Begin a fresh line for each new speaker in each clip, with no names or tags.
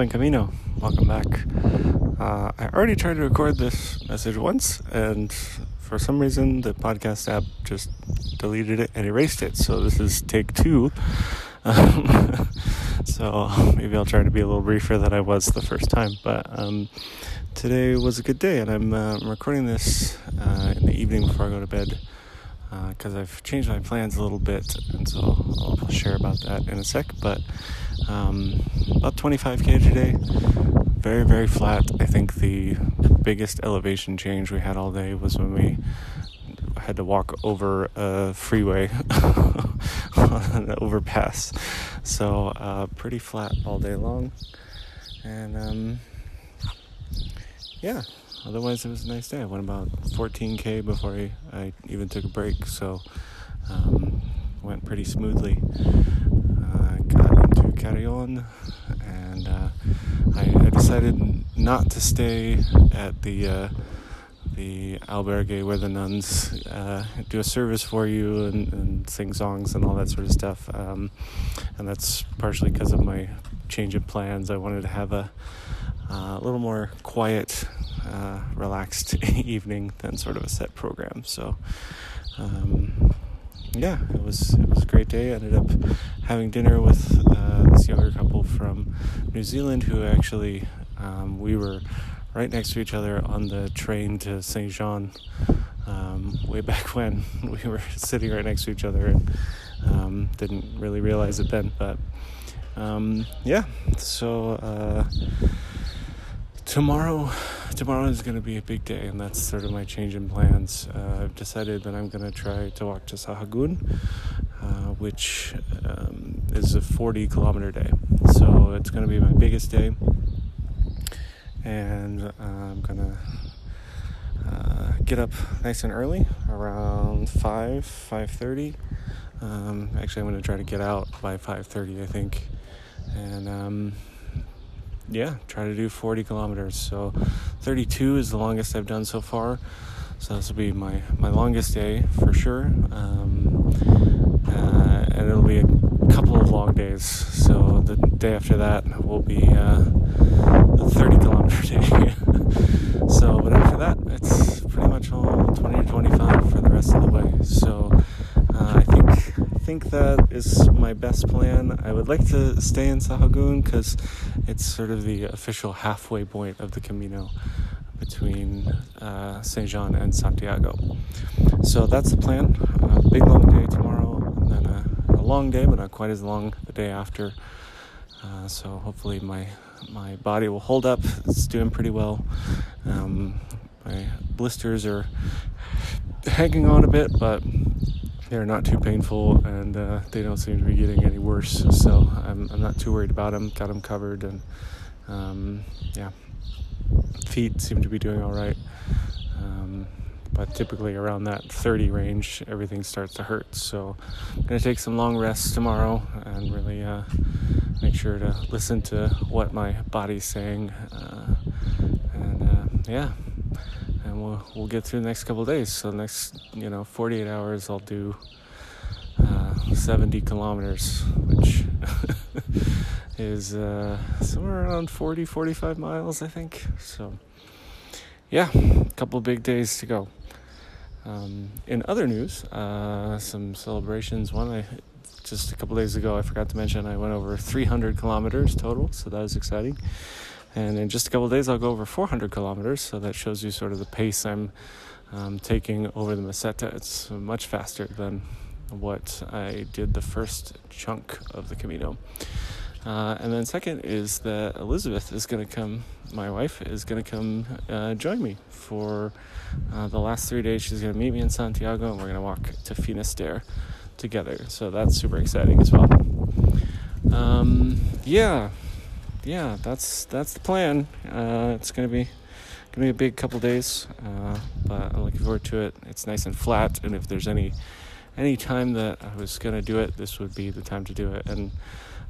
Buen Camino. Welcome back. Uh, I already tried to record this message once, and for some reason, the podcast app just deleted it and erased it. So this is take two. Um, so maybe I'll try to be a little briefer than I was the first time. But um, today was a good day, and I'm, uh, recording this uh, in the evening before I go to bed because uh, I've changed my plans a little bit, and so I'll, I'll share about that in a sec. But um, about 25k today, very very flat. I think the biggest elevation change we had all day was when we had to walk over a freeway on an overpass. So uh, pretty flat all day long, and um, yeah. Otherwise, it was a nice day. I went about 14k before I, I even took a break, so um, went pretty smoothly. Uh, got into Carrion, and uh, I, I, decided not to stay at the uh, the albergue where the nuns uh, do a service for you and, and, sing songs and all that sort of stuff. Um, and that's partially because of my change of plans. I wanted to have a, a little more quiet, uh, relaxed evening than sort of a set program. So. Um, yeah, it was it was a great day. I ended up having dinner with uh, this younger couple from New Zealand who actually um, we were right next to each other on the train to Saint Jean. Um, way back when we were sitting right next to each other and um, didn't really realize it then. But um, yeah, so uh, tomorrow, tomorrow is going to be a big day, and that's sort of my change in plans. Uh, I've decided that I'm going to try to walk to Sahagun, uh, which um, is a 40 kilometer day. So it's going to be my biggest day and uh, I'm gonna uh, get up nice and early, around five, five thirty. Um, actually, I'm gonna try to get out by five thirty, I think, and um, yeah, try to do 40 kilometers. So 32 is the longest I've done so far. So this will be my my longest day for sure, um, uh, and it'll be a couple of long days. So the day after that will be. Uh, 30 kilometer day. so, but after that, it's pretty much all 20 to 25 for the rest of the way. So, uh, I think I think that is my best plan. I would like to stay in Sahagun because it's sort of the official halfway point of the Camino between uh, Saint Jean and Santiago. So that's the plan. A big long day tomorrow, and then a, a long day, but not quite as long the day after. Uh, so hopefully my my body will hold up. It's doing pretty well. Um, my blisters are hanging on a bit, but they're not too painful and uh, they don't seem to be getting any worse. So I'm, I'm not too worried about them. Got them covered and um, yeah, feet seem to be doing all right. Um, but typically around that 30 range, everything starts to hurt. So I'm gonna take some long rests tomorrow and really uh, make sure to listen to what my body's saying. Uh, and uh, yeah, and we'll we'll get through the next couple days. So next, you know, 48 hours, I'll do uh, 70 kilometers, which is uh, somewhere around 40, 45 miles, I think. So yeah, a couple big days to go. Um, in other news, uh, some celebrations. One, I just a couple days ago, I forgot to mention I went over 300 kilometers total, so that was exciting. And in just a couple days, I'll go over 400 kilometers, so that shows you sort of the pace I'm um, taking over the Meseta. It's much faster than what I did the first chunk of the Camino. Uh, and then second is that Elizabeth is going to come. My wife is going to come uh, join me for uh, the last three days. She's going to meet me in Santiago, and we're going to walk to Finisterre together. So that's super exciting as well. Um, yeah, yeah, that's that's the plan. Uh, it's gonna be gonna be a big couple days, uh, but I'm looking forward to it. It's nice and flat, and if there's any any time that I was gonna do it, this would be the time to do it. And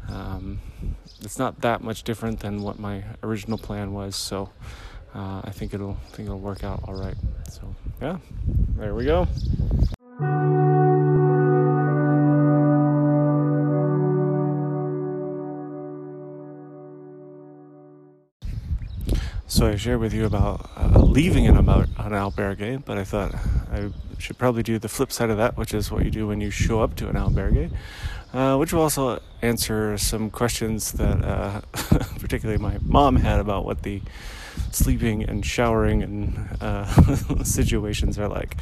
um, it's not that much different than what my original plan was, so uh, I think it'll I think it'll work out all right. So yeah, there we go. So I shared with you about uh, leaving an, an albergue, but I thought I should probably do the flip side of that, which is what you do when you show up to an albergue, uh, which will also answer some questions that uh, particularly my mom had about what the sleeping and showering and uh, situations are like.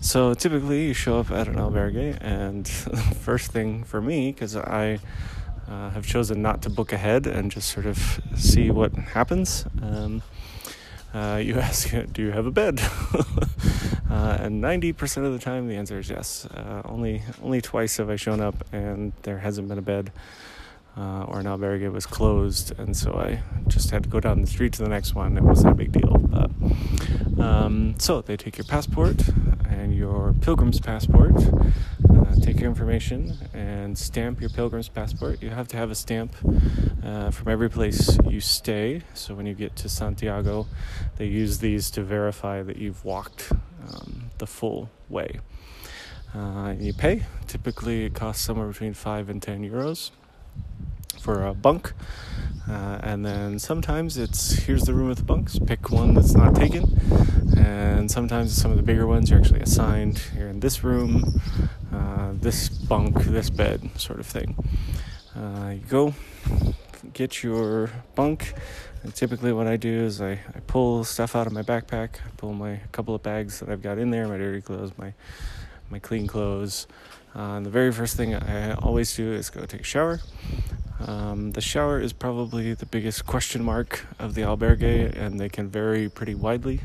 So typically, you show up at an albergue, and first thing for me, because I uh, have chosen not to book ahead and just sort of see what happens. Um, uh, you ask, do you have a bed? uh, and 90% of the time, the answer is yes. Uh, only only twice have I shown up and there hasn't been a bed. Uh, or an albergue was closed, and so I just had to go down the street to the next one. It wasn't a big deal. But, um, so they take your passport and your pilgrim's passport, uh, take your information and stamp your pilgrim's passport. You have to have a stamp uh, from every place you stay. So when you get to Santiago, they use these to verify that you've walked um, the full way. Uh, you pay. Typically, it costs somewhere between 5 and 10 euros for a bunk. Uh, and then sometimes it's here's the room with the bunks, pick one that's not taken. And sometimes some of the bigger ones you're actually assigned. You're in this room, uh, this bunk, this bed, sort of thing. Uh, you go, get your bunk. And typically, what I do is I, I pull stuff out of my backpack, I pull my couple of bags that I've got in there, my dirty clothes, my my clean clothes. Uh, the very first thing I always do is go take a shower. Um, the shower is probably the biggest question mark of the albergue, and they can vary pretty widely.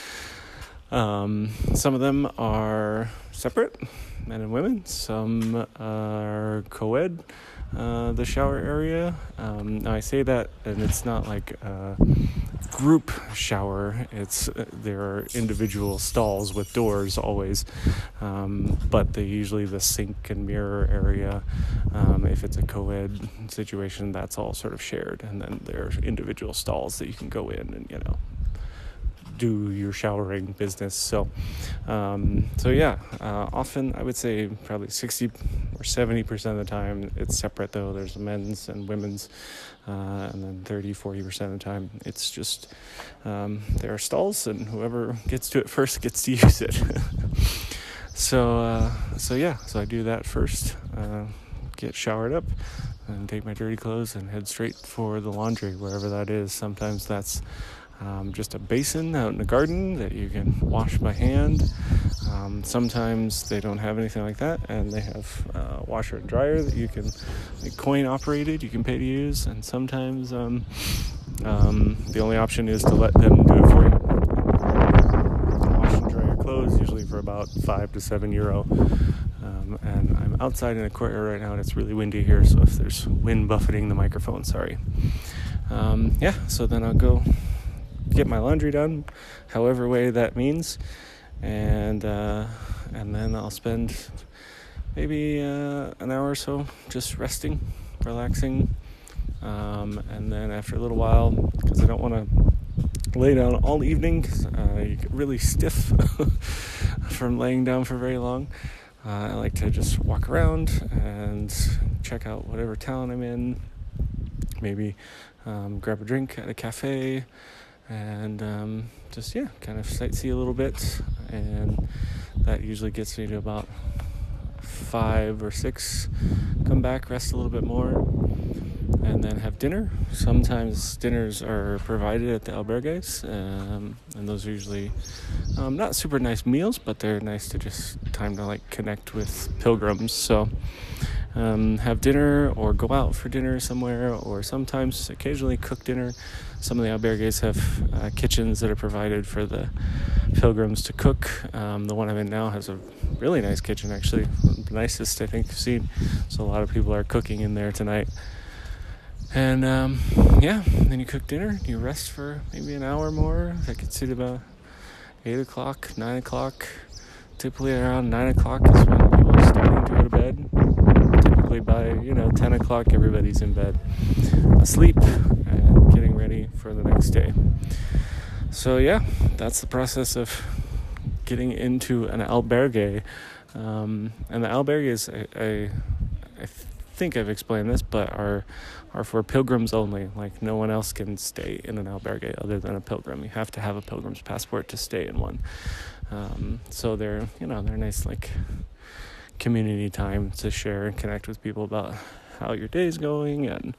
um, some of them are separate, men and women. Some are co ed uh, the shower area. Um, now I say that, and it's not like a group shower. It's uh, there are individual stalls with doors always, um, but they usually the sink and mirror area. Um, if it's a co-ed situation, that's all sort of shared, and then there are individual stalls that you can go in and you know do your showering business. So, um, so yeah, uh, often I would say probably 60 or 70% of the time it's separate though. There's men's and women's, uh, and then 30, 40% of the time it's just um, there are stalls and whoever gets to it first gets to use it. so, uh, so yeah, so I do that first, uh, get showered up and take my dirty clothes and head straight for the laundry wherever that is. Sometimes that's um, just a basin out in the garden that you can wash by hand. Um, sometimes they don't have anything like that, and they have uh, washer and dryer that you can, like coin operated, you can pay to use. And sometimes um, um the only option is to let them do it for you. Wash and dry your clothes, usually for about five to seven euro. Um, and I'm outside in a courtyard right now, and it's really windy here, so if there's wind buffeting the microphone, sorry. Um, yeah, so then I'll go get my laundry done, however way that means, and uh, and then I'll spend maybe uh, an hour or so just resting, relaxing, um, and then after a little while, because I don't want to lay down all evening, uh, you get really stiff from laying down for very long. Uh, I like to just walk around and check out whatever town I'm in. Maybe um, grab a drink at a cafe, and um, just yeah, kind of sightsee a little bit, and that usually gets me to about five or six. Come back, rest a little bit more, and then have dinner. Sometimes dinners are provided at the albergues, um, and those are usually um, not super nice meals, but they're nice to just time to like connect with pilgrims. So um, have dinner or go out for dinner somewhere, or sometimes occasionally cook dinner. Some of the albergues have uh, kitchens that are provided for the pilgrims to cook. Um, the one I'm in now has a really nice kitchen, actually, the nicest I think I've seen. So a lot of people are cooking in there tonight. And um, yeah, then you cook dinner, you rest for maybe an hour more. I could to about 8 o'clock, 9 o'clock. Typically around 9 o'clock is when people are starting to go to bed by you know 10 o'clock everybody's in bed asleep and getting ready for the next day so yeah that's the process of getting into an albergue um, and the albergue is a, a, I think I've explained this, but are are for pilgrims only. Like no one else can stay in an albergue other than a pilgrim. You have to have a pilgrim's passport to stay in one. Um, so they're you know they're nice like community time to share and connect with people about how your day's going and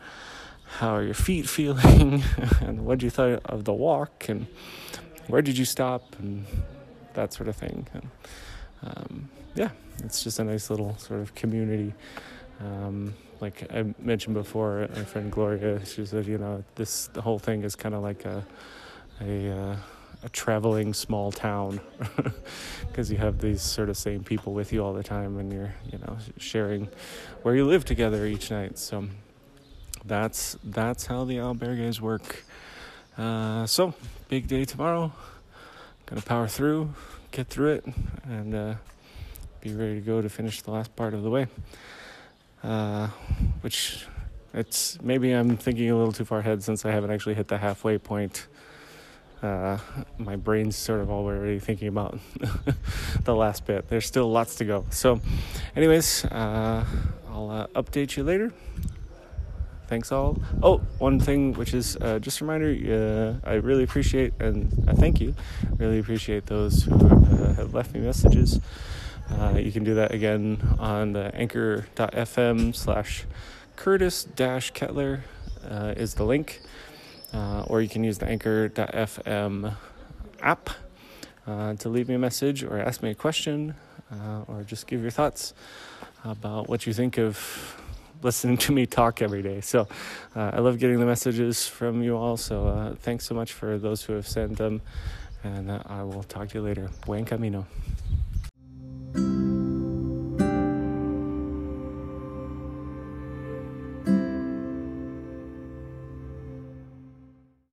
how are your feet feeling and what you thought of the walk and where did you stop and that sort of thing. And, um, yeah, it's just a nice little sort of community. Um, like I mentioned before, my friend Gloria, she said, you know, this the whole thing is kind of like a a uh, a traveling small town because you have these sort of same people with you all the time, and you're you know sharing where you live together each night. So that's that's how the albergues work. Uh, so big day tomorrow. Gonna power through, get through it, and uh, be ready to go to finish the last part of the way. Uh, which it's maybe I'm thinking a little too far ahead since I haven't actually hit the halfway point. Uh, my brain's sort of already thinking about the last bit. There's still lots to go. So, anyways, uh, I'll uh, update you later. Thanks all. Oh, one thing which is uh, just a reminder, uh, I really appreciate and I thank you. Really appreciate those who uh, have left me messages. Uh, you can do that again on the anchor.fm slash Curtis Kettler uh, is the link. Uh, or you can use the anchor.fm app uh, to leave me a message or ask me a question uh, or just give your thoughts about what you think of listening to me talk every day. So uh, I love getting the messages from you all. So thanks so much for those who have sent them. And I will talk to you later. Buen camino.